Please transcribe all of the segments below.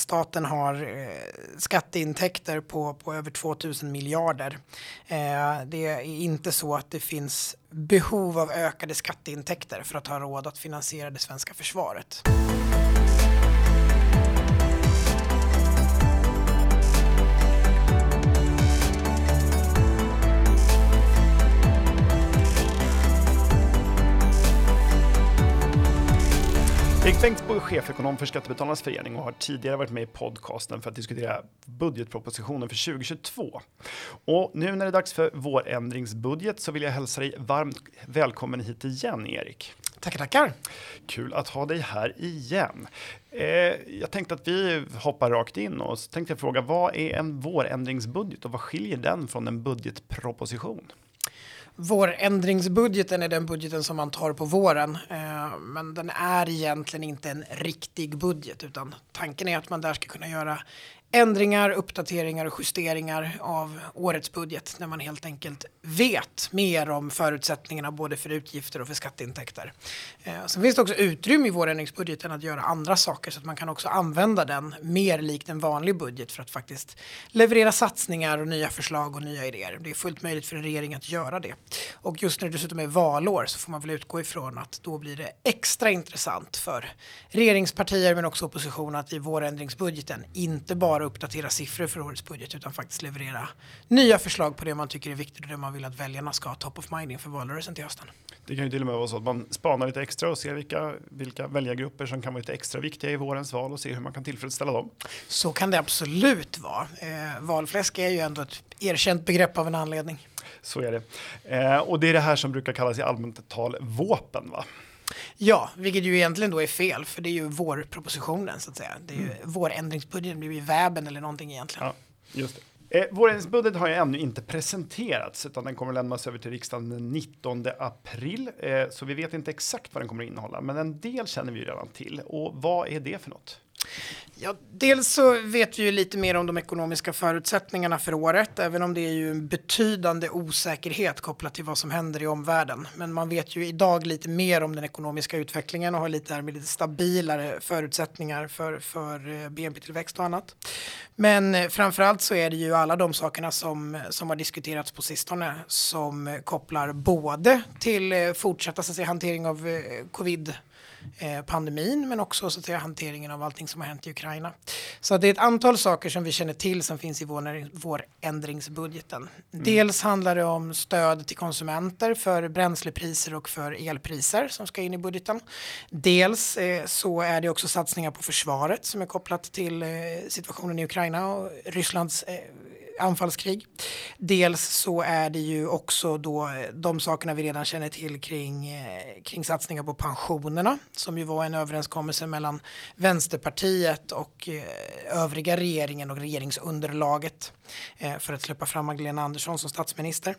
staten har eh, skatteintäkter på, på över 2000 miljarder. Eh, det är inte så att det finns behov av ökade skatteintäkter för att ha råd att finansiera det svenska försvaret. Erik Bengtsbo är chefekonom för Skattebetalarnas förening och har tidigare varit med i podcasten för att diskutera budgetpropositionen för 2022. Och nu när det är dags för vårändringsbudget så vill jag hälsa dig varmt välkommen hit igen, Erik. Tackar, tackar. Kul att ha dig här igen. Eh, jag tänkte att vi hoppar rakt in och så tänkte jag fråga vad är en vårändringsbudget och vad skiljer den från en budgetproposition? Vårändringsbudgeten är den budgeten som man tar på våren. Eh, men den är egentligen inte en riktig budget utan tanken är att man där ska kunna göra ändringar, uppdateringar och justeringar av årets budget när man helt enkelt vet mer om förutsättningarna både för utgifter och för skatteintäkter. Eh, sen finns det också utrymme i vårändringsbudgeten att göra andra saker så att man kan också använda den mer likt en vanlig budget för att faktiskt leverera satsningar och nya förslag och nya idéer. Det är fullt möjligt för en regering att göra det. Och just när det dessutom är valår så får man väl utgå ifrån att då blir det extra intressant för regeringspartier men också opposition att i vårändringsbudgeten inte bara bara uppdatera siffror för årets budget utan faktiskt leverera nya förslag på det man tycker är viktigt och det man vill att väljarna ska ha top of mind inför valrörelsen till hösten. Det kan ju till och med vara så att man spanar lite extra och ser vilka, vilka väljargrupper som kan vara lite extra viktiga i vårens val och ser hur man kan tillfredsställa dem. Så kan det absolut vara. Eh, valfläsk är ju ändå ett erkänt begrepp av en anledning. Så är det. Eh, och det är det här som brukar kallas i allmänt tal våpen va? Ja, vilket ju egentligen då är fel, för det är ju vårpropositionen så att säga. Det är ju mm. vårändringsbudgeten, blir ju väben eller någonting egentligen. Ja, just det. Eh, vårändringsbudget har ju ännu inte presenterats utan den kommer lämnas över till riksdagen den 19 april. Eh, så vi vet inte exakt vad den kommer innehålla, men en del känner vi ju redan till. Och vad är det för något? Ja, dels så vet vi ju lite mer om de ekonomiska förutsättningarna för året, även om det är ju en betydande osäkerhet kopplat till vad som händer i omvärlden. Men man vet ju idag lite mer om den ekonomiska utvecklingen och har lite, lite stabilare förutsättningar för, för eh, BNP-tillväxt och annat. Men framför framförallt så är det ju alla de sakerna som, som har diskuterats på sistone som kopplar både till eh, fortsatta så att säga, hantering av covid pandemin men också så att säga, hanteringen av allting som har hänt i Ukraina. Så det är ett antal saker som vi känner till som finns i vår, vår ändringsbudgeten. Mm. Dels handlar det om stöd till konsumenter för bränslepriser och för elpriser som ska in i budgeten. Dels eh, så är det också satsningar på försvaret som är kopplat till eh, situationen i Ukraina och Rysslands eh, anfallskrig. Dels så är det ju också då eh, de sakerna vi redan känner till kring, eh, kring satsningar på pensionerna som ju var en överenskommelse mellan Vänsterpartiet och eh, övriga regeringen och regeringsunderlaget för att släppa fram Magdalena Andersson som statsminister.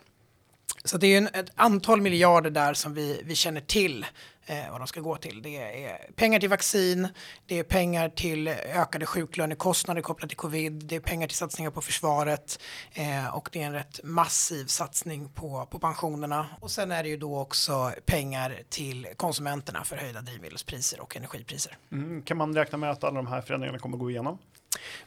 Så det är en, ett antal miljarder där som vi, vi känner till eh, vad de ska gå till. Det är pengar till vaccin, det är pengar till ökade sjuklönekostnader kopplat till covid, det är pengar till satsningar på försvaret eh, och det är en rätt massiv satsning på, på pensionerna. Och sen är det ju då också pengar till konsumenterna för höjda drivmedelspriser och energipriser. Mm, kan man räkna med att alla de här förändringarna kommer gå igenom?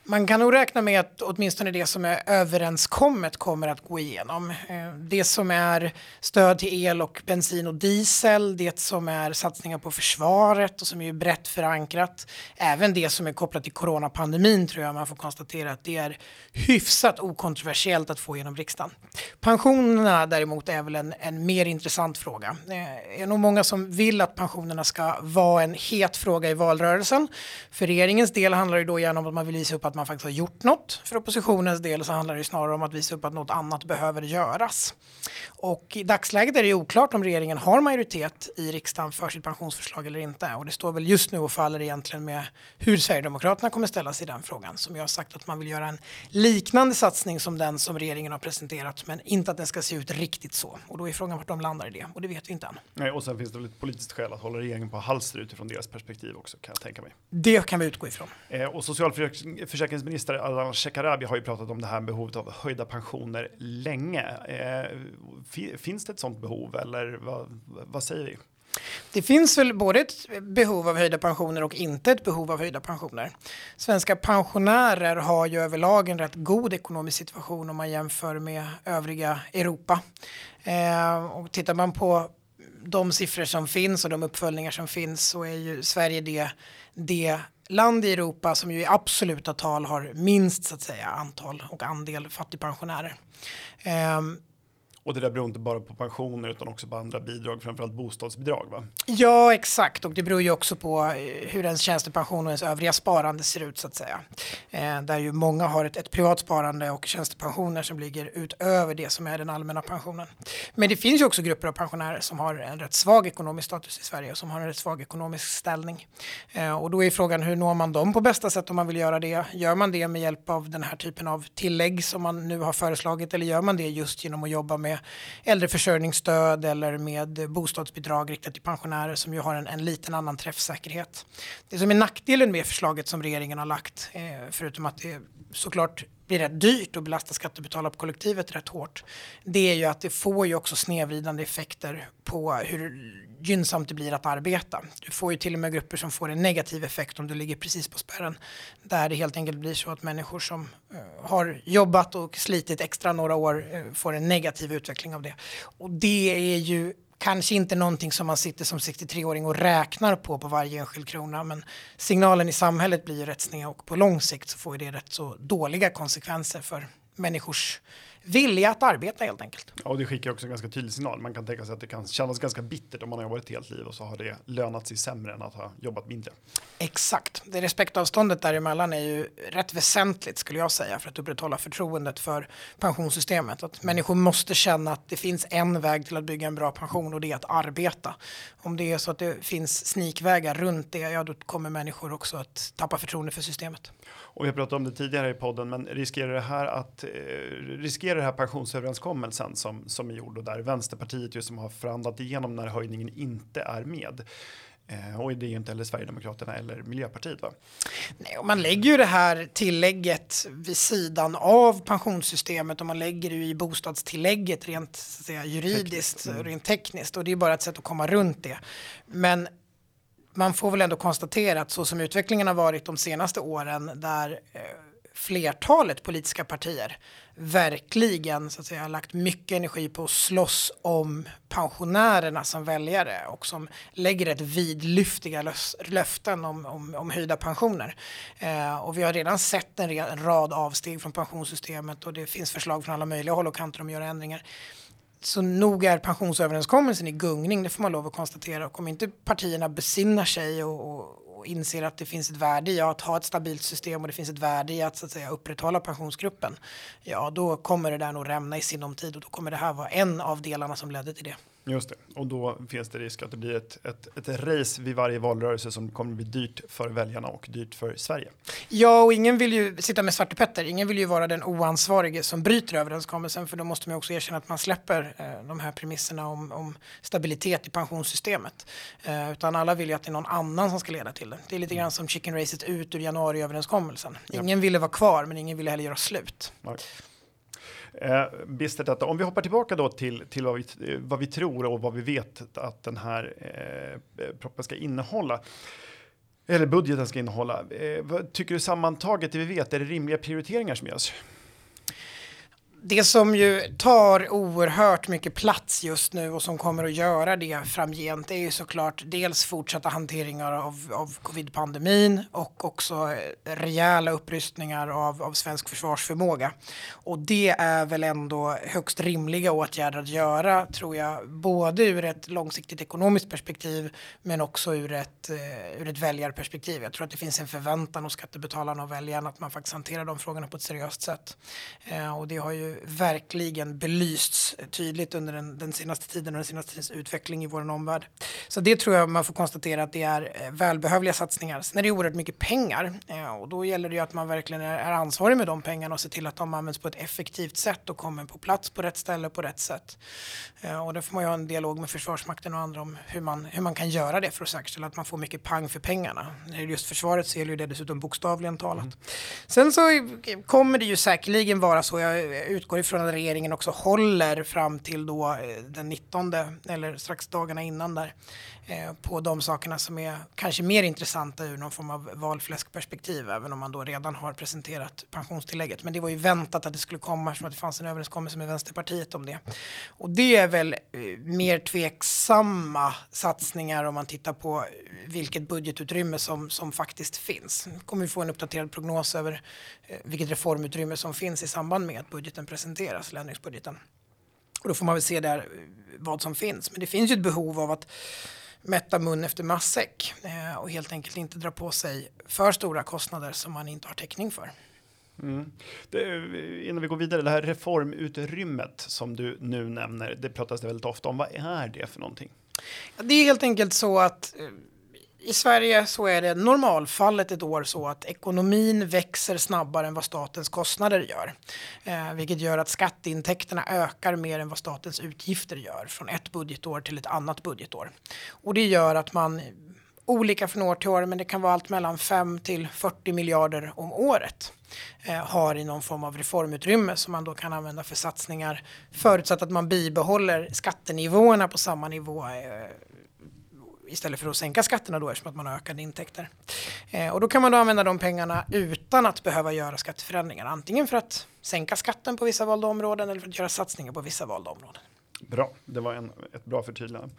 Man kan nog räkna med att åtminstone det som är överenskommet kommer att gå igenom. Eh, det som är stöd till el och bensin och diesel, det som är satsningar på försvaret och som är brett förankrat. Även det som är kopplat till coronapandemin tror jag man får konstatera att det är hyfsat okontroversiellt att få genom riksdagen. Pensionerna däremot är väl en, en mer intressant fråga. Det är nog många som vill att pensionerna ska vara en het fråga i valrörelsen. För regeringens del handlar det då gärna om att man vill visa upp att man faktiskt har gjort något. För oppositionens del så handlar det snarare om att visa upp att något annat behöver göras. Och i dagsläget är det oklart om regeringen har majoritet i riksdagen för sitt pensionsförslag eller inte. Och det står väl just nu och faller egentligen med hur Sverigedemokraterna kommer ställa sig i den frågan. Som jag har sagt att man vill göra en liknande satsning som den som regeringen har presenterat men inte att den ska se ut riktigt så. Och då är frågan vart de landar i det och det vet vi inte än. Nej, och sen finns det väl ett politiskt skäl att hålla regeringen på halster utifrån deras perspektiv också kan jag tänka mig. Det kan vi utgå ifrån. Eh, och Försäkringsminister Ardalan Shekarabi har ju pratat om det här behovet av höjda pensioner länge. Eh, finns det ett sådant behov eller vad, vad säger vi? Det finns väl både ett behov av höjda pensioner och inte ett behov av höjda pensioner. Svenska pensionärer har ju överlag en rätt god ekonomisk situation om man jämför med övriga Europa. Eh, och tittar man på de siffror som finns och de uppföljningar som finns så är ju Sverige det, det land i Europa som ju i absoluta tal har minst så att säga antal och andel fattigpensionärer. Ehm, och det där beror inte bara på pensioner utan också på andra bidrag, framförallt bostadsbidrag va? Ja, exakt. Och det beror ju också på eh, hur ens tjänstepension och ens övriga sparande ser ut så att säga. Eh, där ju många har ett, ett privat sparande och tjänstepensioner som ligger utöver det som är den allmänna pensionen. Men det finns ju också grupper av pensionärer som har en rätt svag ekonomisk status i Sverige och som har en rätt svag ekonomisk ställning. Eh, och då är frågan hur når man dem på bästa sätt om man vill göra det? Gör man det med hjälp av den här typen av tillägg som man nu har föreslagit eller gör man det just genom att jobba med med äldreförsörjningsstöd eller med bostadsbidrag riktat till pensionärer som ju har en, en liten annan träffsäkerhet. Det som är nackdelen med förslaget som regeringen har lagt, eh, förutom att det såklart blir rätt dyrt och belastar skattebetalare på kollektivet rätt hårt. Det är ju att det får ju också snedvridande effekter på hur gynnsamt det blir att arbeta. Du får ju till och med grupper som får en negativ effekt om du ligger precis på spärren. Där det helt enkelt blir så att människor som eh, har jobbat och slitit extra några år eh, får en negativ utveckling av det. Och det är ju kanske inte någonting som man sitter som 63-åring och räknar på på varje enskild krona men signalen i samhället blir ju rätt sned och på lång sikt så får det rätt så dåliga konsekvenser för människors villiga att arbeta helt enkelt. Ja, och det skickar också en ganska tydlig signal. Man kan tänka sig att det kan kännas ganska bittert om man har jobbat ett helt liv och så har det lönat sig sämre än att ha jobbat mindre. Exakt. Det respektavståndet däremellan är ju rätt väsentligt skulle jag säga för att upprätthålla förtroendet för pensionssystemet. Att människor måste känna att det finns en väg till att bygga en bra pension och det är att arbeta. Om det är så att det finns snikvägar runt det, ja då kommer människor också att tappa förtroende för systemet. Och vi har pratat om det tidigare i podden, men riskerar det här att eh, riskerar det här pensionsöverenskommelsen som som är gjord och där Vänsterpartiet ju som har förhandlat igenom när höjningen inte är med. Eh, och det är ju inte heller Sverigedemokraterna eller Miljöpartiet va? Nej, och man lägger ju det här tillägget vid sidan av pensionssystemet och man lägger det i bostadstillägget rent så att säga, juridiskt, tekniskt. Mm. rent tekniskt och det är bara ett sätt att komma runt det. Men man får väl ändå konstatera att så som utvecklingen har varit de senaste åren där eh, flertalet politiska partier verkligen så att säga, lagt mycket energi på att slåss om pensionärerna som väljare och som lägger ett vidlyftiga löften om, om, om höjda pensioner. Eh, och vi har redan sett en, en rad avsteg från pensionssystemet och det finns förslag från alla möjliga håll och kanter om att göra ändringar så nog är pensionsöverenskommelsen i gungning, det får man lov att konstatera. Och om inte partierna besinnar sig och, och, och inser att det finns ett värde i att ha ett stabilt system och det finns ett värde i att, så att säga, upprätthålla pensionsgruppen, ja då kommer det där nog rämna i sinom tid och då kommer det här vara en av delarna som ledde till det. Just det, och då finns det risk att det blir ett, ett, ett race vid varje valrörelse som kommer att bli dyrt för väljarna och dyrt för Sverige. Ja, och ingen vill ju sitta med Svarte Petter. Ingen vill ju vara den oansvarige som bryter överenskommelsen, för då måste man också erkänna att man släpper eh, de här premisserna om, om stabilitet i pensionssystemet. Eh, utan alla vill ju att det är någon annan som ska leda till det. Det är lite grann som chicken racet ut ur januariöverenskommelsen. Ingen ja. ville vara kvar, men ingen ville heller göra slut. Nej. Eh, bistert detta. om vi hoppar tillbaka då till, till vad, vi, eh, vad vi tror och vad vi vet att den här eh, proppen ska innehålla. Eller budgeten ska innehålla. Eh, vad tycker du sammantaget det vi vet? Är det rimliga prioriteringar som görs? Det som ju tar oerhört mycket plats just nu och som kommer att göra det framgent är ju såklart dels fortsatta hanteringar av, av covid-pandemin och också eh, rejäla upprustningar av, av svensk försvarsförmåga. Och det är väl ändå högst rimliga åtgärder att göra tror jag, både ur ett långsiktigt ekonomiskt perspektiv men också ur ett, uh, ur ett väljarperspektiv. Jag tror att det finns en förväntan hos skattebetalarna och väljarna att man faktiskt hanterar de frågorna på ett seriöst sätt. Uh, och det har ju verkligen belysts tydligt under den, den, senaste tiden och den senaste tidens utveckling i vår omvärld. Så det tror jag man får konstatera att det är eh, välbehövliga satsningar. Sen är det oerhört mycket pengar eh, och då gäller det ju att man verkligen är, ansvarig med de pengarna och ser till att de används på ett effektivt sätt och kommer på plats på rätt ställe på rätt sätt. Eh, och då får man ju ha en dialog med Försvarsmakten och andra om hur man, hur man kan göra det för att säkerställa att man får mycket pang för pengarna. När det just försvaret så gäller ju det dessutom bokstavligen talat. Mm. Sen så kommer det ju säkerligen vara så, jag utgår ifrån att regeringen också håller fram till då eh, den 19 eller strax dagarna innan där. eh, Eh, på de sakerna som är kanske mer intressanta ur någon form av valfläskperspektiv, även om man då redan har presenterat pensionstillägget. Men det var ju väntat att det skulle komma eftersom det fanns en överenskommelse med Vänsterpartiet om det. Och det är väl eh, mer tveksamma satsningar om man tittar på eh, vilket budgetutrymme som, som faktiskt finns. kommer vi få en uppdaterad prognos över vilket reformutrymme som finns i samband med att budgeten presenteras, ändringsbudgeten. Och då får man väl se där vad som finns. Men det finns ju ett behov av att mätta mun efter matsäck eh, och helt enkelt inte dra på sig för stora kostnader som man inte har täckning för. Mm. Det, innan vi går vidare, det här reformutrymmet som du nu nämner, det pratas det väldigt ofta om. Vad är det för någonting? Det är helt enkelt så att eh, i Sverige så är det normalfallet ett år så att ekonomin växer snabbare än vad statens kostnader gör. Eh, vilket gör att skatteintäkterna ökar mer än vad statens utgifter gör från ett budgetår till ett annat budgetår. Och det gör att man olika från år till år, men det kan vara allt mellan 5 till 40 miljarder om året eh, har i någon form av reformutrymme som man då kan använda för satsningar förutsatt att man bibehåller skattenivåerna på samma nivå eh, istället för att sänka skatterna då eftersom att man har ökade intäkter. Eh, och då kan man då använda de pengarna utan att behöva göra skatteförändringar. Antingen för att sänka skatten på vissa valda områden eller för att göra satsningar på vissa valda områden. Bra, det var en, ett bra förtydligande.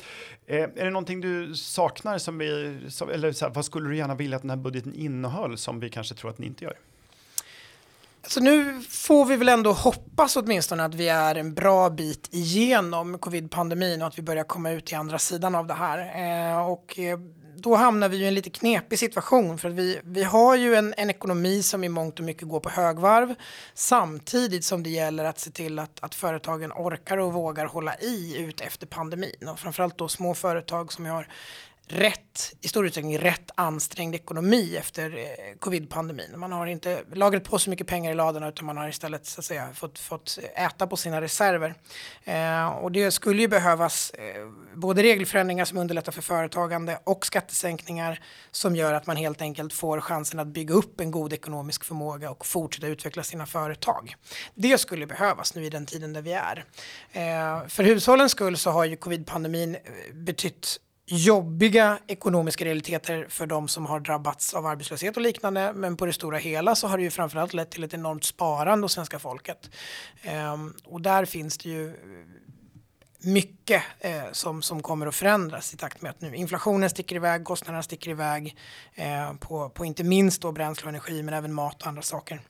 Eh, är det någonting du saknar som vi, som, eller så här, vad skulle du gärna vilja att den här budgeten innehöll som vi kanske tror att ni inte gör? Så nu får vi väl ändå hoppas åtminstone att vi är en bra bit igenom covid-pandemin och att vi börjar komma ut i andra sidan av det här. Eh, och eh, då hamnar vi i en lite knepig situation för att vi, vi har ju en, en ekonomi som i mångt och mycket går på högvarv samtidigt som det gäller att se till att, att företagen orkar och vågar hålla i ut efter pandemin och framförallt då små företag som har rätt, i stor utsträckning rätt ansträngd ekonomi efter eh, covid-pandemin. Man har inte lagrat på så mycket pengar i ladorna utan man har istället så att säga, fått, fått eh, äta på sina reserver. Eh, och det skulle ju behövas eh, både regelförändringar som underlättar för företagande och skattesänkningar som gör att man helt enkelt får chansen att bygga upp en god ekonomisk förmåga och fortsätta utveckla sina företag. Det skulle behövas nu i den tiden där vi är. Eh, för hushållens skull så har ju covid-pandemin eh, betytt jobbiga ekonomiska realiteter för de som har drabbats av arbetslöshet och liknande. Men på det stora hela så har det ju framförallt lett till ett enormt sparande hos svenska folket. Um, och där finns det ju mycket eh, som, som kommer att förändras i takt med att nu inflationen sticker iväg, kostnaderna sticker iväg eh, på, på inte minst då bränsle och energi men även mat och andra saker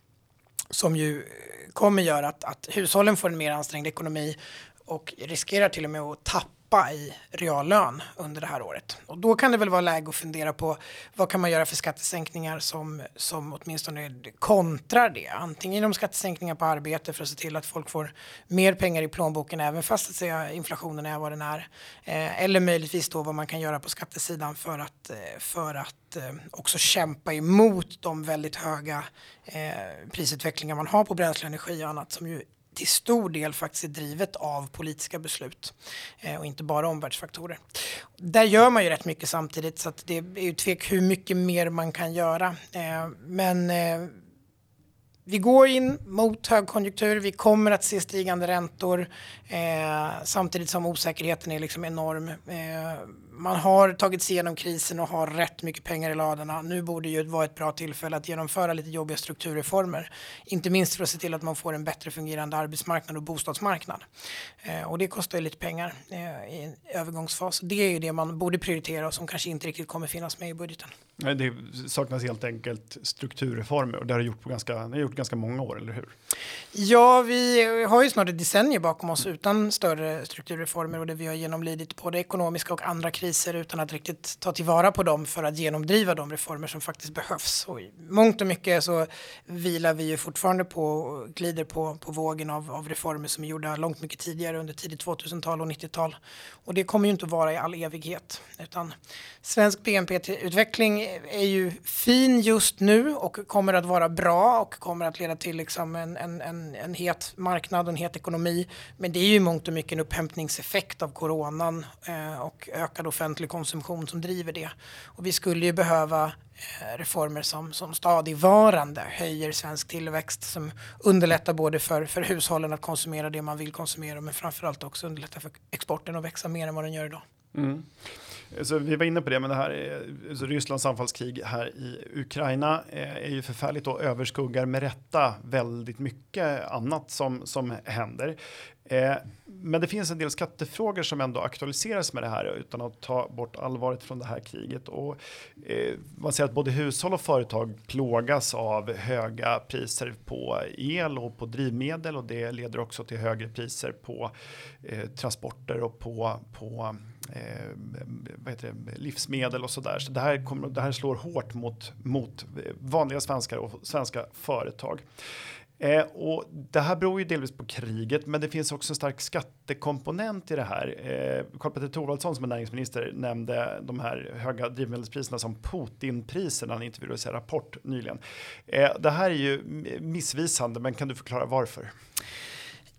som ju eh, kommer göra att, att hushållen får en mer ansträngd ekonomi och riskerar till och med att tappa tappa i reallön under det här året. Och då kan det väl vara läge att fundera på vad kan man göra för skattesänkningar som, som åtminstone kontrar det. Antingen genom skattesänkningar på arbete för att se till att folk får mer pengar i plånboken även fast att säga, inflationen är vad den är. Eh, eller möjligtvis då vad man kan göra på skattesidan för att, eh, för att eh, också kämpa emot de väldigt höga eh, prisutvecklingar man har på bränsle, energi och annat som ju till stor del faktiskt är drivet av politiska beslut eh, och inte bara omvärldsfaktorer. Där gör man ju rätt mycket samtidigt så att det är ju tvek hur mycket mer man kan göra. Eh, men eh, vi går in mot högkonjunktur, vi kommer att se stigande räntor eh, samtidigt som osäkerheten är liksom enorm. Eh, man har tagit sig igenom krisen och har rätt mycket pengar i ladorna. Nu borde ju vara ett bra tillfälle att genomföra lite jobbiga strukturreformer. Inte minst för att se till att man får en bättre fungerande arbetsmarknad och bostadsmarknad. Eh, och det kostar ju lite pengar eh, i en övergångsfas. Det är ju det man borde prioritera och som kanske inte riktigt kommer finnas med i budgeten. Det saknas helt enkelt strukturreformer och det har det gjort på ganska, det gjort ganska många år, eller hur? Ja, vi har ju snart ett decennium bakom oss utan större strukturreformer och där vi har genomlidit både ekonomiska och andra kriser utan att riktigt ta tillvara på dem för att genomdriva de reformer som faktiskt behövs. Och i mångt och mycket så vilar vi ju fortfarande på och glider på, på vågen av, av reformer som är gjorda långt mycket tidigare under tidigt 2000-tal och 90-tal. Och det kommer ju inte att vara i all evighet utan svensk BNP-utveckling är ju fin just nu och kommer att vara bra och kommer att leda till liksom en, en, en, en het marknad och en het ekonomi. Men det är ju i mångt och mycket en upphämtningseffekt av coronan eh, och ökad offentlig konsumtion som driver det. Och vi skulle ju behöva eh, reformer som, som stadigvarande höjer svensk tillväxt som underlättar både för, för hushållen att konsumera det man vill konsumera men framförallt också underlättar för exporten att växa mer än vad den gör idag. Mm. Så vi var inne på det, men det här är, så Rysslands anfallskrig här i Ukraina eh, är ju förfärligt och överskuggar med rätta väldigt mycket annat som, som händer. Eh, men det finns en del skattefrågor som ändå aktualiseras med det här utan att ta bort allvaret från det här kriget. Och, eh, man ser att både hushåll och företag plågas av höga priser på el och på drivmedel och det leder också till högre priser på eh, transporter och på, på eh, vad heter det, livsmedel och sådär. Så det här, kommer, det här slår hårt mot, mot eh, vanliga svenskar och svenska företag. Eh, och det här beror ju delvis på kriget, men det finns också en stark skattekomponent i det här. Eh, Karl-Petter Thorwaldsson som är näringsminister nämnde de här höga drivmedelspriserna som Putinpriser när han intervjuades i Rapport nyligen. Eh, det här är ju missvisande, men kan du förklara varför?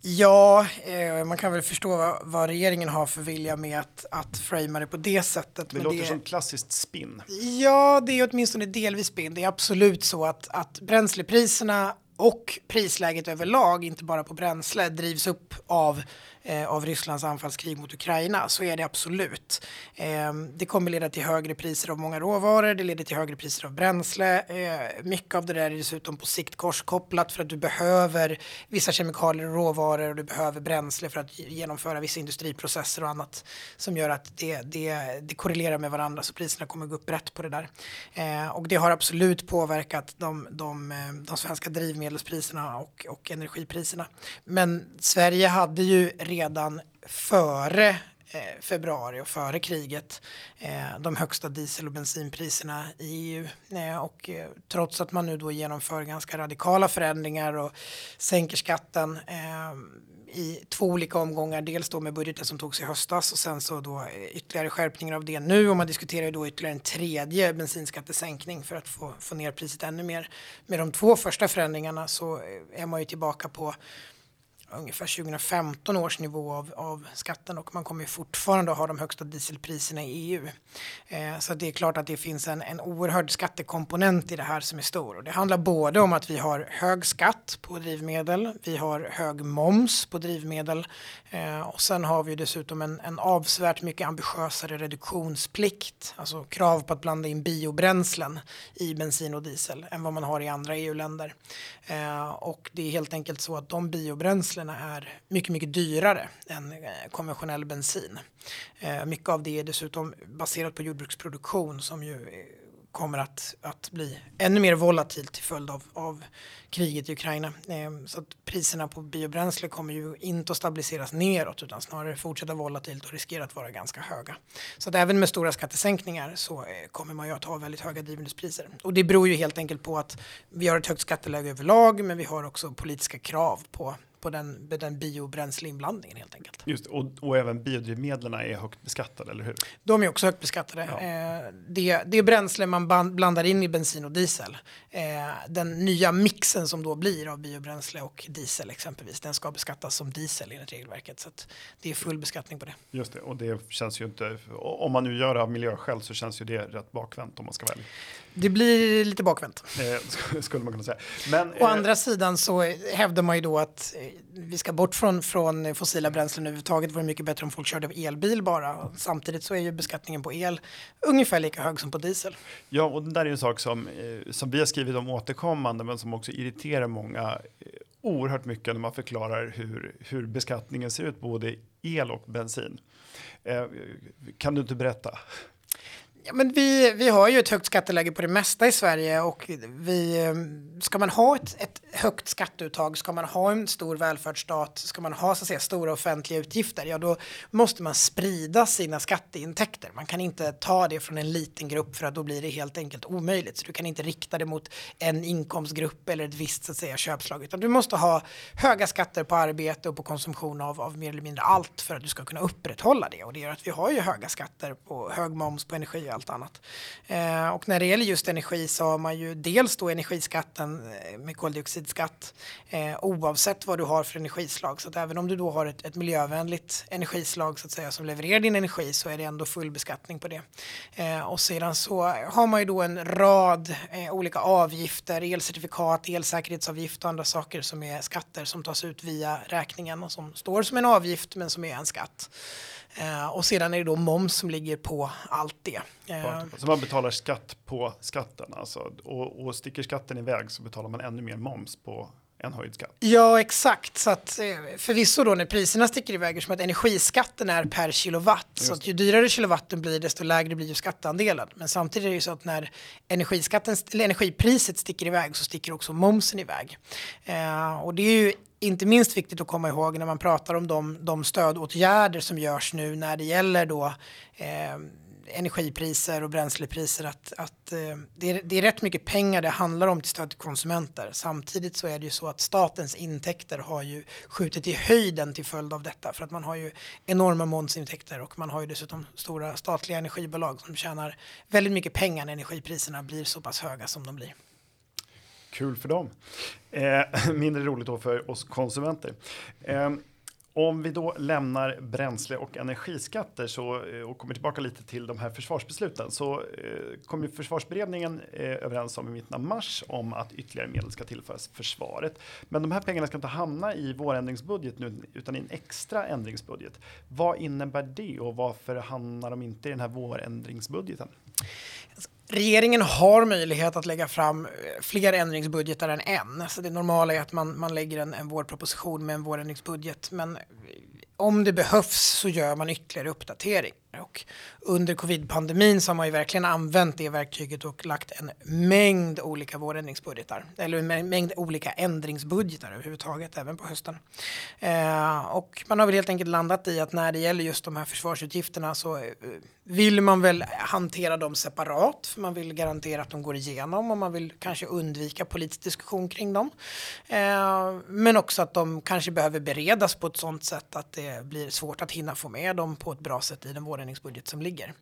Ja, eh, man kan väl förstå vad, vad, regeringen har för vilja med att, att framea det på det sättet. Det låter det, som klassiskt spinn. Ja, det är åtminstone delvis spinn. Det är absolut så att, att bränslepriserna och prisläget överlag, inte bara på bränsle, drivs upp av eh, av Rysslands anfallskrig mot Ukraina så är det absolut. Eh, det kommer leda till högre priser av många råvaror, det leder till högre priser av bränsle. Eh, mycket av det där är dessutom på sikt korskopplat för att du behöver vissa kemikalier och råvaror och du behöver bränsle för att genomföra vissa industriprocesser och annat som gör att det, det, det korrelerar med varandra så priserna kommer gå upp rätt på det där. Eh, och det har absolut påverkat de, de, eh, de svenska drivmedelspriserna och, och energipriserna. Men Sverige hade ju redan före eh, februari och före kriget eh, de högsta diesel och bensinpriserna i EU. Eh, och trots att man nu då genomför ganska radikala förändringar och sänker skatten i två olika omgångar. Dels då med budgeten som togs i höstas och sen så då ytterligare skärpningar av det nu och man diskuterar ju då ytterligare en tredje bensinskattesänkning för att få, få ner priset ännu mer. Med de två första förändringarna så är man ju tillbaka på ungefär 2015 års nivå av, av skatten och man kommer ju fortfarande att ha de högsta dieselpriserna i EU. Eh, så det är klart att det finns en, en oerhörd skattekomponent i det här som är stor. Och det handlar både om att vi har hög skatt på drivmedel, vi har hög moms på drivmedel eh, och sen har vi dessutom en, en avsevärt mycket ambitiösare reduktionsplikt, alltså krav på att blanda in biobränslen i bensin och diesel än vad man har i andra EU-länder. Eh, och det är helt enkelt så att de biobränslen bränslena är mycket, mycket dyrare än eh, konventionell bensin. Eh, mycket av det är dessutom baserat på jordbruksproduktion som ju eh, kommer att, att bli ännu mer volatilt till följd av, av kriget i Ukraina. Så att priserna på biobränsle kommer ju inte att stabiliseras neråt utan snarare fortsätta volatilt och riskera att vara ganska höga. Så att även med stora skattesänkningar så kommer man ju att ha väldigt höga drivmedelspriser. Och det beror ju helt enkelt på att vi har ett högt skatteläge överlag men vi har också politiska krav på på den, den biobränsleinblandningen helt enkelt. Just och, och även biodrivmedlen är högt beskattade, eller hur? De är också högt beskattade. Ja. Eh, det, det bränsle man blandar in i bensin och diesel, eh, den nya mixen som då blir av biobränsle och diesel exempelvis, den ska beskattas som diesel enligt regelverket. Så det är full beskattning på det. Just det, och det känns ju inte, om man nu gör det av miljöskäl så känns ju det rätt bakvänt om man ska välja. Det blir lite bakvänt. Eh, skulle man kunna säga. Men, Å eh, andra sidan så hävdar man ju då att vi ska bort från, från fossila bränslen överhuvudtaget. Det vore mycket bättre om folk körde elbil bara. Samtidigt så är ju beskattningen på el ungefär lika hög som på diesel. Ja, och det där är en sak som, eh, som vi har skrivit om återkommande men som också irriterar många eh, oerhört mycket när man förklarar hur, hur beskattningen ser ut både el och bensin. Eh, kan du inte berätta? Ja, men vi, vi har ju ett högt skatteläge på det mesta i Sverige och vi, ehm, ska man ha ett, ett högt skatteuttag, ska man ha en stor välfärdsstat, ska man ha så att säga, stora offentliga utgifter, ja då måste man sprida sina skatteintäkter. Man kan inte ta det från en liten grupp för att då blir det helt enkelt omöjligt. Så du kan inte rikta det mot en inkomstgrupp eller ett visst så att säga, köpslag, utan du måste ha höga skatter på arbete och på konsumtion av, av mer eller mindre allt för att du ska kunna upprätthålla det. Och det gör att vi har ju höga skatter på hög moms på energi allt annat. Eh, och när det gäller just energi så har man ju dels då energiskatten eh, med koldioxidskatt eh, oavsett vad du har för energislag. Så att även om du då har ett, ett miljövänligt energislag så att säga som levererar din energi så är det ändå full beskattning på det. Eh, och sedan så har man ju då en rad eh, olika avgifter, elcertifikat, elsäkerhetsavgift och andra saker som är skatter som tas ut via räkningen och som står som en avgift men som är en skatt. Eh, och sedan är det då moms som ligger på allt det. Eh. Så man betalar skatt på skatten alltså, och, och sticker skatten iväg så betalar man ännu mer moms på en höjd skatt. Ja, exakt. Så att, eh, förvisso då när priserna sticker iväg, som att energiskatten är per kilowatt, Just. så att ju dyrare kilowatten blir, desto lägre blir ju skatteandelen. Men samtidigt är det ju så att när energiskatten, eller energipriset sticker iväg så sticker också momsen iväg. Eh, och det är ju inte minst viktigt att komma ihåg när man pratar om de, de stödåtgärder som görs nu när det gäller då eh, energipriser och bränslepriser att, att eh, det, är, det är rätt mycket pengar det handlar om till stöd till konsumenter. Samtidigt så är det ju så att statens intäkter har ju skjutit i höjden till följd av detta för att man har ju enorma momsintäkter och man har ju dessutom stora statliga energibolag som tjänar väldigt mycket pengar när energipriserna blir så pass höga som de blir. Kul för dem. Eh, mindre roligt då för oss konsumenter. Eh, om vi då lämnar bränsle och energiskatter så, eh, och kommer tillbaka lite till de här försvarsbesluten så eh, kom ju försvarsberedningen eh, överens om i mitten av mars om att ytterligare medel ska tillföras försvaret. Men de här pengarna ska inte hamna i vårändringsbudget nu utan i en extra ändringsbudget. Vad innebär det och varför hamnar de inte i den här vårändringsbudgeten? Regeringen har möjlighet att lägga fram eh, fler ändringsbudgetar än en. Så det normala är att man, man lägger en, en vårproposition med en vårändringsbudget. Men eh, om det behövs så gör man ytterligare uppdatering. Och under covid-pandemin så har man ju verkligen använt det verktyget och lagt en mängd olika vårändringsbudgetar. Eller en mängd olika ändringsbudgetar överhuvudtaget, även på hösten. Eh, och man har väl helt enkelt landat i att när det gäller just de här försvarsutgifterna så eh, vill man väl hantera dem separat. För man vill garantera att de går igenom och man vill kanske undvika politisk diskussion kring dem. Eh, men också att de kanske behöver beredas på ett sådant sätt att det blir svårt att hinna få med dem på ett bra sätt i den vårändringsbudget som ligger.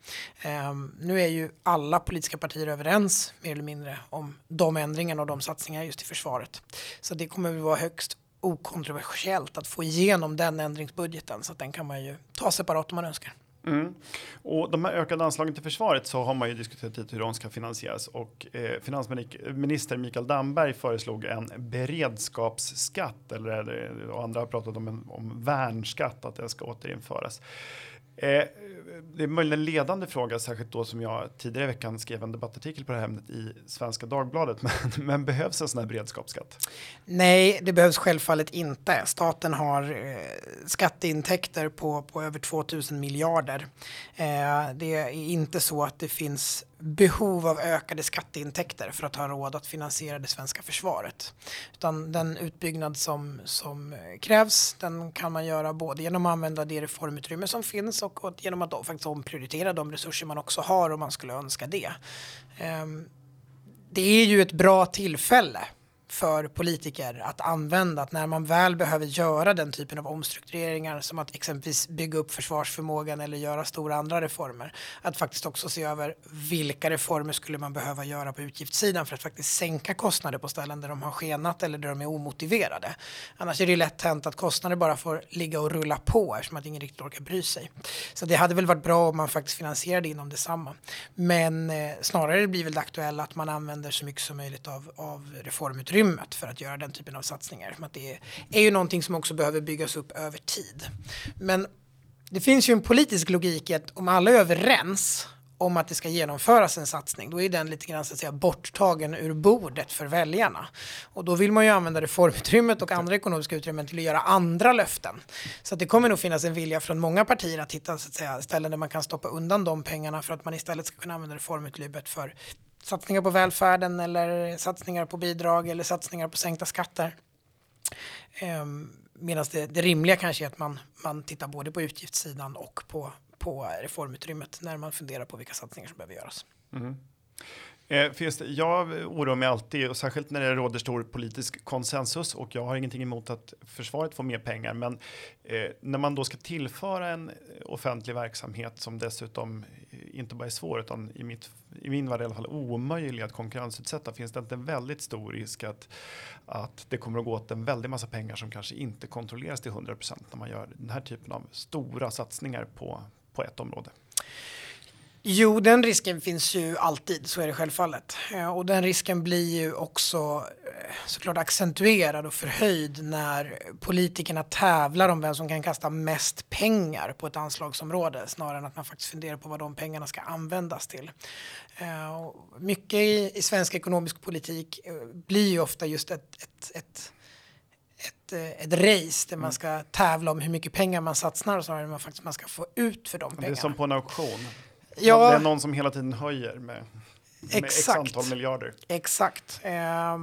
Eh, nu är ju alla politiska partier överens mer eller mindre om de ändringarna och de satsningarna just i försvaret. Så det kommer att vara högst okontroversiellt att få igenom den ändringsbudgeten så att den kan man ju ta separat om man önskar. Mm. Och de här ökade anslagen till försvaret så har man ju diskuterat lite hur de ska finansieras och eh, finansminister Mikael Damberg föreslog en beredskapsskatt eller och andra har pratat om en om värnskatt att den ska återinföras. Eh, det är möjligen en ledande fråga, särskilt då som jag tidigare i veckan skrev en debattartikel på det här ämnet i Svenska Dagbladet. Men, men behövs en sån här beredskapsskatt? Nej, det behövs självfallet inte. Staten har eh, skatteintäkter på, på över 2000 miljarder. Eh, det är inte så att det finns behov av ökade skatteintäkter för att ha råd att finansiera det svenska försvaret. Utan den utbyggnad som, som eh, krävs den kan man göra både genom att använda det reformutrymme som finns och genom att då faktiskt omprioritera de resurser man också har om man skulle önska det. Um, det är ju ett bra tillfälle för politiker att använda att när man väl behöver göra den typen av omstruktureringar som att exempelvis bygga upp försvarsförmågan eller göra stora andra reformer att faktiskt också se över vilka reformer skulle man behöva göra på utgiftssidan för att faktiskt sänka kostnader på ställen där de har skenat eller där de är omotiverade. Annars är det lätt hänt att kostnader bara får ligga och rulla på eftersom att ingen riktigt orkar bry sig. Så det hade väl varit bra om man faktiskt finansierade inom detsamma. Men eh, snarare blir väl det aktuella att man använder så mycket som möjligt av, av reformutrymme utrymmet för att göra den typen av satsningar. Att det är ju någonting som också behöver byggas upp över tid. Men det finns ju en politisk logik i att om alla är överens om att det ska genomföras en satsning, då är den lite grann så att säga borttagen ur bordet för väljarna. Och då vill man ju använda reformutrymmet och andra ekonomiska utrymmen till att göra andra löften. Så det kommer nog finnas en vilja från många partier att hitta så att säga, ställen där man kan stoppa undan de pengarna för att man istället ska kunna använda reformutrymmet för satsningar på välfärden eller satsningar på bidrag eller satsningar på sänkta skatter. Ehm, Medan det, det rimliga kanske är att man, man tittar både på utgiftssidan och på, på reformutrymmet när man funderar på vilka satsningar som behöver göras. Mm. Eh, jag oroar mig alltid, och särskilt när det råder stor politisk konsensus och jag har ingenting emot att försvaret får mer pengar. Men eh, när man då ska tillföra en offentlig verksamhet som dessutom inte bara är svår utan i, mitt, i min värld i alla fall omöjlig att konkurrensutsätta finns det inte en väldigt stor risk att, att det kommer att gå åt en väldig massa pengar som kanske inte kontrolleras till 100% när man gör den här typen av stora satsningar på, på ett område. Jo, den risken finns ju alltid, så är det självfallet. Eh, och den risken blir ju också eh, såklart accentuerad och förhöjd när politikerna tävlar om vem som kan kasta mest pengar på ett anslagsområde snarare än att man faktiskt funderar på vad de pengarna ska användas till. Eh, mycket i, svensk ekonomisk politik blir ju ofta just ett, ett, ett ett, ett race där man mm. ska tävla om hur mycket pengar man satsar och snarare än vad faktiskt man ska få ut för de pengarna. Det är som på en auktion. Ja, det är någon som hela tiden höjer med, med x antal miljarder. Exakt. Eh,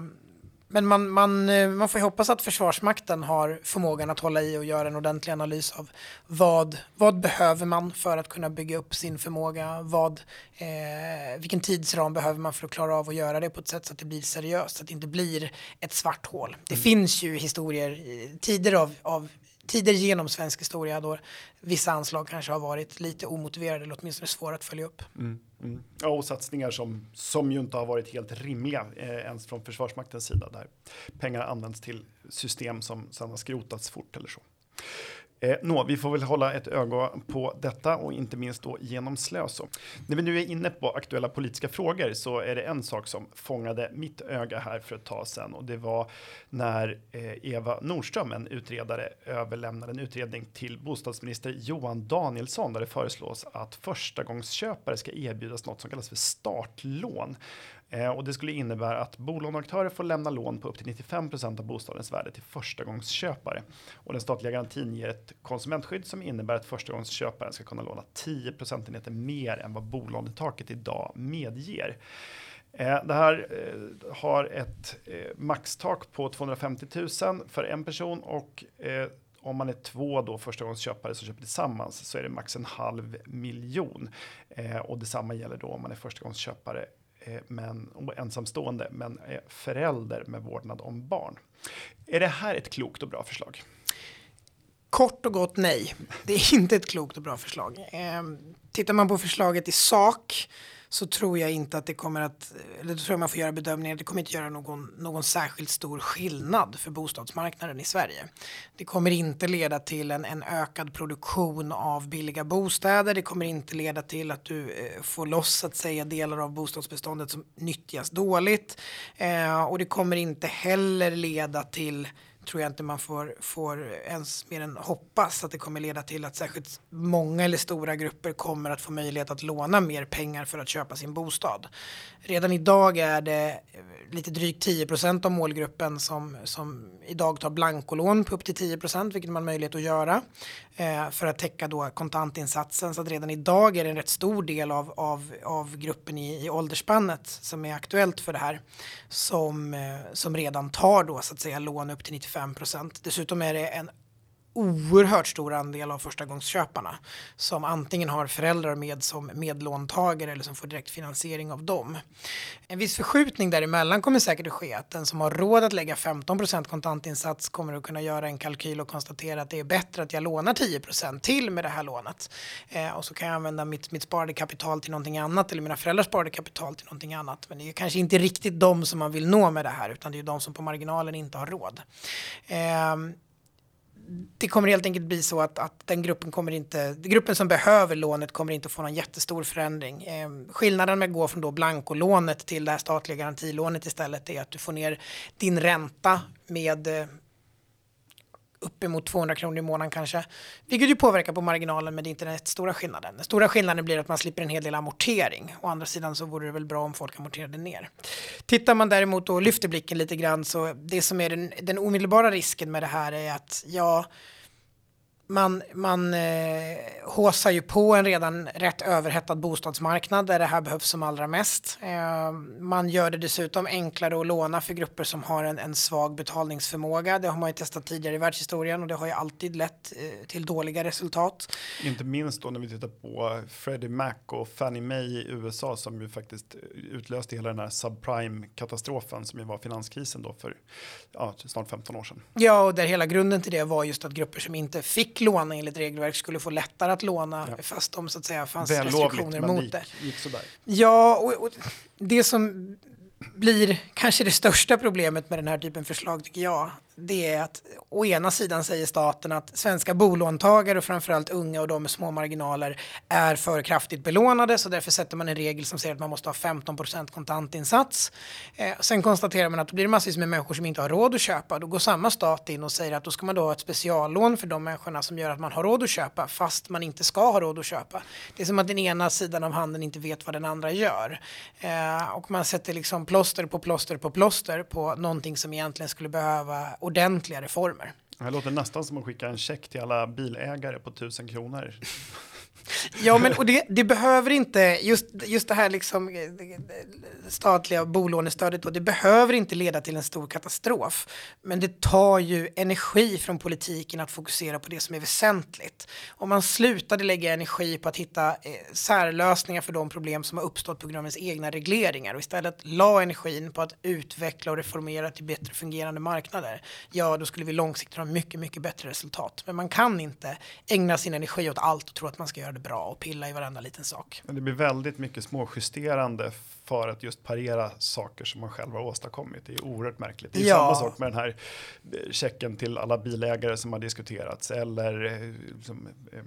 men man, man, eh, man får ju hoppas att Försvarsmakten har förmågan att hålla i och göra en ordentlig analys av vad, vad behöver man för att kunna bygga upp sin förmåga? Vad, eh, vilken tidsram behöver man för att klara av att göra det på ett sätt så att det blir seriöst, så att det inte blir ett svart hål. Det mm. finns ju historier, tider av, av tider genom svensk historia då vissa anslag kanske har varit lite omotiverade eller åtminstone svåra att följa upp. Mm, mm. Ja, och satsningar som, som ju inte har varit helt rimliga eh, ens från Försvarsmaktens sida där pengar används till system som sedan har skrotats fort eller så. Eh, nå, vi får väl hålla ett öga på detta och inte minst då genom Slöso. När vi nu är inne på aktuella politiska frågor så är det en sak som fångade mitt öga här för ett tag sedan och det var när eh, Eva Nordström, en utredare, överlämnade en utredning till bostadsminister Johan Danielsson där det föreslås att förstagångsköpare ska erbjudas något som kallas för startlån Eh, och det skulle innebära att bolåneaktörer får lämna lån på upp till 95% av bostadens värde till förstagångsköpare. Och den statliga garantin ger ett konsumentskydd som innebär att förstagångsköparen ska kunna låna 10 procentenheter mer än vad bolånetaket idag medger. Eh, det här eh, har ett eh, maxtak på 250 000 för en person och om man är två då förstagångsköpare som köper tillsammans så är det max en halv miljon. och detsamma gäller då om man är förstagångsköpare Eh, men, och ensamstående men är förälder med vårdnad om barn. Är det här ett klokt och bra förslag? Kort och gott nej. Det är inte ett klokt och bra förslag. Eh, tittar man på förslaget i sak så tror jag inte att det kommer att, eller då tror jag man får göra bedömningen, det kommer inte göra någon, någon särskilt stor skillnad för bostadsmarknaden i Sverige. Det kommer inte leda till en, en ökad produktion av billiga bostäder, det kommer inte leda till att du eh, får loss att säga delar av bostadsbeståndet som nyttjas dåligt. Eh, och det kommer inte heller leda till tror jag inte man får, får ens mer än hoppas att det kommer leda till att särskilt många eller stora grupper kommer att få möjlighet att låna mer pengar för att köpa sin bostad. Redan idag är det eh, lite drygt 10% av målgruppen som, som idag tar blankolån på upp till 10% vilket man har möjlighet att göra Eh, för att täcka då kontantinsatsen. Så att redan idag är det en rätt stor del av, av, av gruppen i, i åldersspannet som är aktuellt för det här som, eh, som redan tar då så att säga lån upp till 95 procent Dessutom är det en oerhört stor andel av förstagångsköparna som antingen har föräldrar med som medlåntagare eller som får direkt finansiering av dem. En viss förskjutning däremellan kommer säkert att ske. Att den som har råd att lägga 15% kontantinsats kommer att kunna göra en kalkyl och konstatera att det är bättre att jag lånar 10% till med det här lånet. Eh, och så kan jag använda mitt, mitt sparade kapital till någonting annat eller mina föräldrars sparade kapital till någonting annat. Men det är kanske inte riktigt de som man vill nå med det här utan det är de som på marginalen inte har råd. Eh, det kommer helt enkelt bli så att, att den gruppen kommer inte, gruppen som behöver lånet kommer inte få någon jättestor förändring. Eh, skillnaden med att gå från då blankolånet till det här statliga garantilånet istället är att du får ner din ränta med eh, uppemot 200 kronor i månaden kanske. Vilket ju påverkar på marginalen men det är inte den stora skillnaden. Den stora skillnaden blir att man slipper en hel del amortering. Å andra sidan så vore det väl bra om folk amorterade ner. Tittar man däremot och lyfter blicken lite grann så det som är den, den omedelbara risken med det här är att ja, man, man eh, håsar ju på en redan rätt överhettad bostadsmarknad där det här behövs som allra mest. Eh, man gör det dessutom enklare att låna för grupper som har en, en svag betalningsförmåga. Det har man ju testat tidigare i världshistorien och det har ju alltid lett eh, till dåliga resultat. Inte minst då när vi tittar på Freddie Mac och Fannie Mae i USA som ju faktiskt utlöste hela den här subprime-katastrofen som ju var finanskrisen då för ja, snart 15 år sedan. Ja, och där hela grunden till det var just att grupper som inte fick låna enligt regelverk skulle få lättare att låna ja. fast de så att säga fanns restriktioner mot det. Gick. Ja, och, och det som blir kanske det största problemet med den här typen förslag tycker jag det är att å ena sidan säger staten att svenska bolåntagare och framförallt unga och de med små marginaler är för kraftigt belånade så därför sätter man en regel som säger att man måste ha 15% kontantinsats. Eh, sen konstaterar man att då blir det massvis med människor som inte har råd att köpa. Då går samma stat in och säger att då ska man då ha ett speciallån för de människorna som gör att man har råd att köpa fast man inte ska ha råd att köpa. Det är som att den ena sidan av handeln inte vet vad den andra gör. Eh, och man sätter liksom plåster på plåster på plåster på någonting som egentligen skulle behöva ordentliga reformer. Det låter nästan som att skicka en check till alla bilägare på tusen kronor. Ja, men och det, det, behöver inte, just, just det här liksom eh, statliga bolånestödet, då, det behöver inte leda till en stor katastrof. Men det tar ju energi från politiken att fokusera på det som är väsentligt. Om man slutade lägga energi på att hitta eh, särlösningar för de problem som har uppstått på grund av ens egna regleringar och istället la energin på att utveckla och reformera till bättre fungerande marknader, ja, då skulle vi långsiktigt ha mycket, mycket bättre resultat. Men man kan inte ägna sin energi åt allt och tro att man ska göra det bra och pilla i varenda liten sak. Men det blir väldigt mycket småjusterande för att just parera saker som man själv har åstadkommit. Det är oerhört märkligt. Det är ja. samma sak med den här eh, checken till alla bilägare som har diskuterats eller eh, som, eh,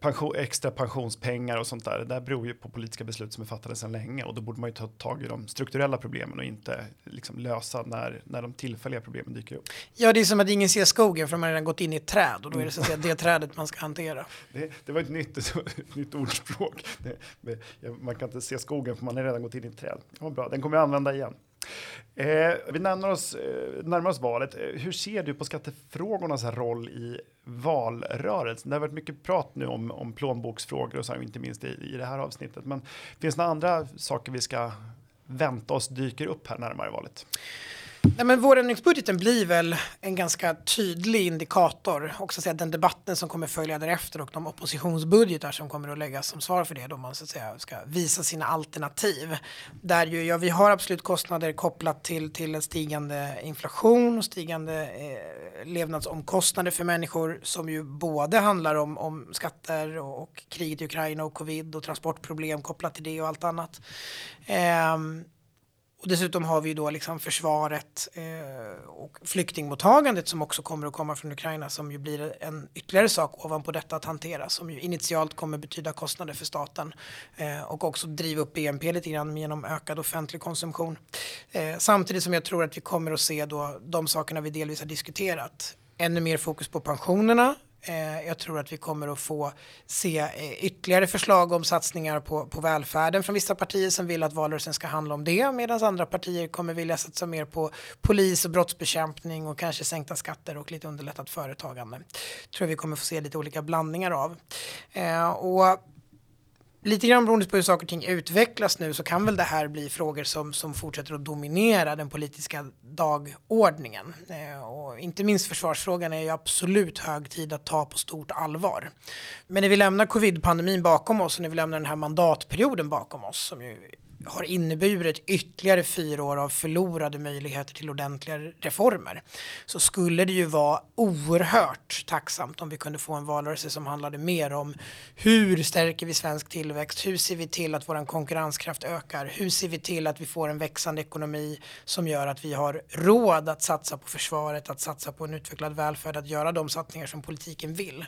pension, extra pensionspengar och sånt där. Det där beror ju på politiska beslut som är fattade sedan länge och då borde man ju ta tag i de strukturella problemen och inte liksom lösa när, när de tillfälliga problemen dyker upp. Ja, det är som att ingen ser skogen för man har redan gått in i ett träd och då är det så att säga det trädet man ska hantera. Det, det var ett nytt, ett nytt ordspråk. Det, man kan inte se skogen för man har redan gått in i ett träd. Ja, bra, den kommer jag använda igen. Eh, vi närmar oss, eh, närmar oss valet. Eh, hur ser du på skattefrågornas roll i valrörelsen? Det har varit mycket prat nu om, om plånboksfrågor och så, inte minst i, i det här avsnittet. Men finns det några andra saker vi ska vänta oss dyker upp här närmare valet? Nej, men vårändringsbudgeten blir väl en ganska tydlig indikator. Också säga, den debatten som kommer följa därefter och de oppositionsbudgetar som kommer att läggas som svar för det då man så att säga, ska visa sina alternativ. Där ju, ja, vi har absolut kostnader kopplat till, till en stigande inflation och stigande eh, levnadsomkostnader för människor som ju både handlar om, om skatter och, och kriget i Ukraina och covid och transportproblem kopplat till det och allt annat. Eh, och dessutom har vi då liksom försvaret eh, och flyktingmottagandet som också kommer att komma från Ukraina som ju blir en ytterligare sak ovanpå detta att hantera som ju initialt kommer betyda kostnader för staten eh, och också driva upp BNP lite grann genom ökad offentlig konsumtion. Eh, samtidigt som jag tror att vi kommer att se då de sakerna vi delvis har diskuterat ännu mer fokus på pensionerna Eh, jag tror att vi kommer att få se eh, ytterligare förslag om satsningar på, på välfärden från vissa partier som vill att valrörelsen ska handla om det medan andra partier kommer vilja satsa mer på polis och brottsbekämpning och kanske sänkta skatter och lite underlättat företagande. Tror vi kommer få se lite olika blandningar av. Eh, och lite grann beroende på hur saker och ting utvecklas nu så kan väl det här bli frågor som, som fortsätter att dominera den politiska dagordningen. Eh, och inte minst försvarsfrågan är ju absolut hög tid att ta på stort allvar. Men när vi lämnar covid-pandemin bakom oss och när vi lämnar den här mandatperioden bakom oss som ju har inneburit ytterligare fyra år av förlorade möjligheter till ordentliga reformer så skulle det ju vara oerhört tacksamt om vi kunde få en valrörelse som handlade mer om hur stärker vi svensk tillväxt? Hur ser vi till att vår konkurrenskraft ökar? Hur ser vi till att vi får en växande ekonomi som gör att vi har råd att satsa på försvaret, att satsa på en utvecklad välfärd, att göra de satsningar som politiken vill?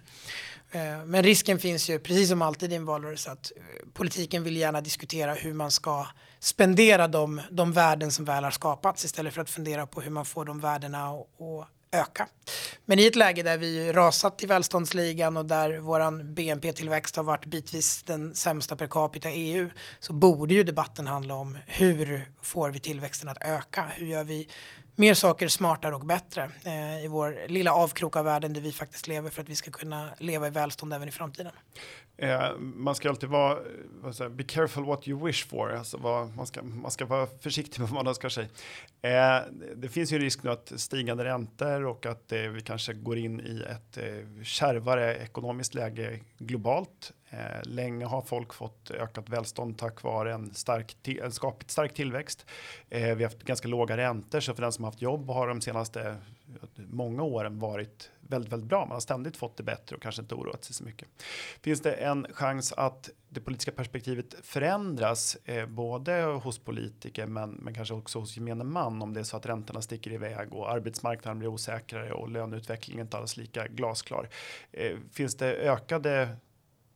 Eh, men risken finns ju, precis som alltid i en valrörelse, att eh, politiken vill gärna diskutera hur man ska spendera de, de värden som väl har skapats istället för att fundera på hur man får de värdena att öka. Men i ett läge där vi rasat i välståndsligan och där våran BNP-tillväxt har varit bitvis den sämsta per capita i EU så borde ju debatten handla om hur får vi tillväxten att öka? Hur gör vi mer saker smartare och bättre eh, i vår lilla avkrok av världen där vi faktiskt lever för att vi ska kunna leva i välstånd även i framtiden. Eh, man ska alltid vara, säger, be careful what you wish for, alltså vad, man, ska, man ska vara försiktig med vad man önskar sig. Eh, det finns ju en risk nu att stigande räntor och att eh, vi kanske går in i ett eh, kärvare ekonomiskt läge globalt Eh, länge har folk fått ökat välstånd tack vare en stark, en skapligt stark tillväxt. Eh, vi har haft ganska låga räntor, så för den som har haft jobb har de senaste eh, många åren varit väldigt, väldigt bra. Man har ständigt fått det bättre och kanske inte oroat sig så mycket. Finns det en chans att det politiska perspektivet förändras eh, både hos politiker men, men kanske också hos gemene man om det är så att räntorna sticker iväg och arbetsmarknaden blir osäkrare och löneutvecklingen inte alls lika glasklar. Eh, finns det ökade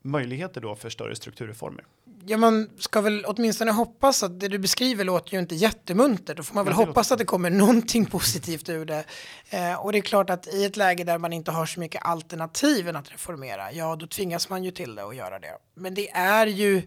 möjligheter då för större strukturreformer. Ja, man ska väl åtminstone hoppas att det du beskriver låter ju inte jättemuntert. Då får man väl hoppas att det kommer någonting positivt ur det. Eh, och det är klart att i ett läge där man inte har så mycket alternativ än att reformera, ja, då tvingas man ju till det och göra det. Men det är ju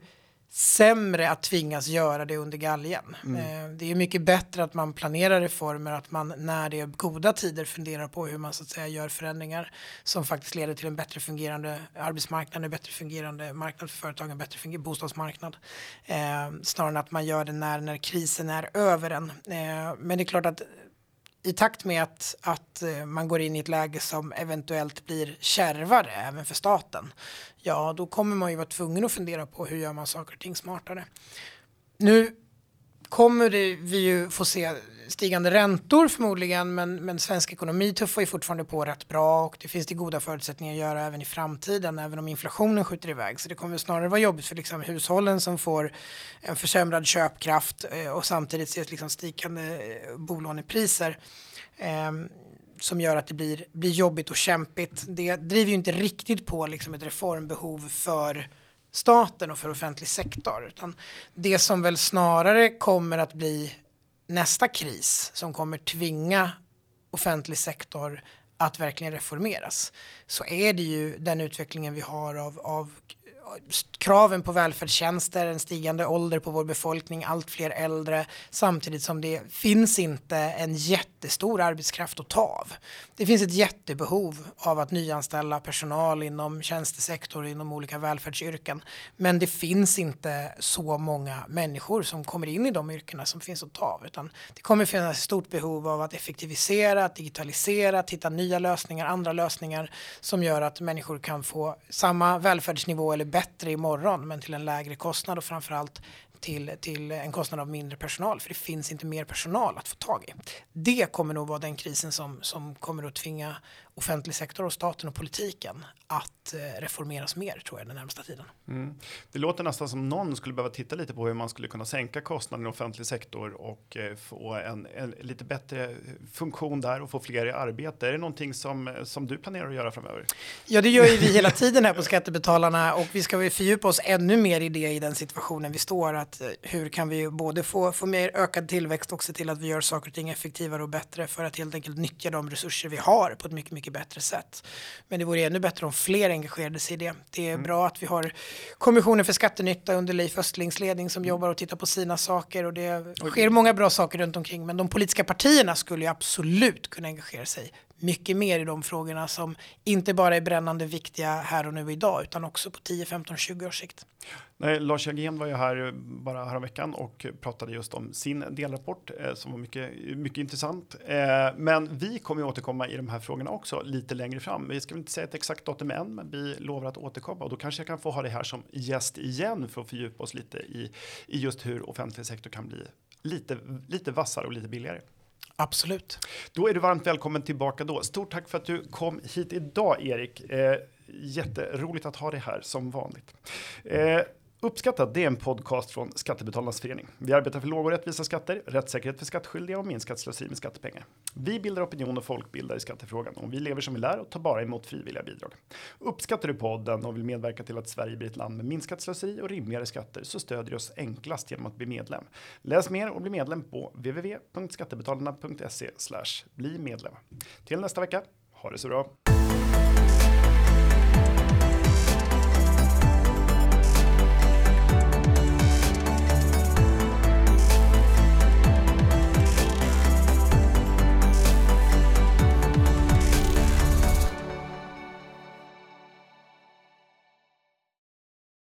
sämre att tvingas göra det under galgen. Mm. Eh, det är mycket bättre att man planerar reformer, att man när det är goda tider funderar på hur man så att säga gör förändringar som faktiskt leder till en bättre fungerande arbetsmarknad, en bättre fungerande marknad för företagen, en bättre fungerande bostadsmarknad. Eh, snarare än att man gör det när, när krisen är över en. Eh, men det är klart att i takt med att, att eh, man går in i ett läge som eventuellt blir kärvare även för staten, ja då kommer man ju vara tvungen att fundera på hur gör man saker och ting smartare. Nu kommer det, vi ju få se stigande räntor förmodligen, men, men svensk ekonomi tuffar ju fortfarande på rätt bra och det finns det goda förutsättningar att göra även i framtiden, även om inflationen skjuter iväg. Så det kommer snarare vara jobbigt för liksom hushållen som får en försämrad köpkraft eh, och samtidigt ser liksom stigande eh, bolånepriser. Eh, som gör att det blir, blir jobbigt och kämpigt. Det driver ju inte riktigt på liksom ett reformbehov för staten och för offentlig sektor. Utan det som väl snarare kommer att bli nästa kris som kommer tvinga offentlig sektor att verkligen reformeras så är det ju den utvecklingen vi har av, av kraven på välfärdstjänster, en stigande ålder på vår befolkning, allt fler äldre, samtidigt som det finns inte en jättestor arbetskraft att ta av. Det finns ett jättebehov av att nyanställa personal inom tjänstesektor, inom olika välfärdsyrken, men det finns inte så många människor som kommer in i de yrkena som finns att ta av, utan det kommer finnas ett stort behov av att effektivisera, att digitalisera, att hitta nya lösningar, andra lösningar som gör att människor kan få samma välfärdsnivå eller bättre imorgon men till en lägre kostnad och framförallt till, till en kostnad av mindre personal för det finns inte mer personal att få tag i. Det kommer nog vara den krisen som, som kommer att tvinga offentlig sektor och staten och politiken att eh, reformeras mer tror jag den närmsta tiden. Mm. Det låter nästan som någon skulle behöva titta lite på hur man skulle kunna sänka kostnaden i offentlig sektor och eh, få en, en, lite bättre funktion där och få fler i arbete. Är det någonting som, som du planerar att göra framöver? Ja, det gör ju vi hela tiden här på Skattebetalarna och vi ska väl fördjupa oss ännu mer i det i den situationen vi står. Att eh, hur kan vi både få, få mer ökad tillväxt och se till att vi gör saker och ting effektivare och bättre för att helt enkelt nyttja de resurser vi har på ett mycket, mycket bättre sätt. Men det vore ännu bättre om fler engagerade sig i det. Det är mm. bra att vi har Kommissionen för skattenytta under Leif Östlings ledning som mm. jobbar och tittar på sina saker och det sker många bra saker runt omkring. Men de politiska partierna skulle ju absolut kunna engagera sig mycket mer i de frågorna som inte bara är brännande viktiga här och nu idag utan också på 10, 15, 20 års sikt. Nej, Lars Jagén var ju här bara häromveckan och pratade just om sin delrapport eh, som var mycket, mycket intressant. Eh, men vi kommer ju återkomma i de här frågorna också lite längre fram. Vi ska inte säga ett exakt datum än, men vi lovar att återkomma och då kanske jag kan få ha det här som gäst igen för att fördjupa oss lite i, i just hur offentlig sektor kan bli lite, lite vassare och lite billigare. Absolut. Då är du varmt välkommen tillbaka då. Stort tack för att du kom hit idag, Erik. Eh, jätteroligt att ha dig här som vanligt. Eh, Uppskattat, det är en podcast från Skattebetalarnas förening. Vi arbetar för låga och rättvisa skatter, rättssäkerhet för skattskyldiga och minskat slöseri med skattepengar. Vi bildar opinion och folkbildar i skattefrågan och vi lever som vi lär och tar bara emot frivilliga bidrag. Uppskattar du podden och vill medverka till att Sverige blir ett land med minskat slöseri och rimligare skatter så stödjer du oss enklast genom att bli medlem. Läs mer och bli medlem på www.skattebetalarna.se bli medlem. Till nästa vecka, ha det så bra!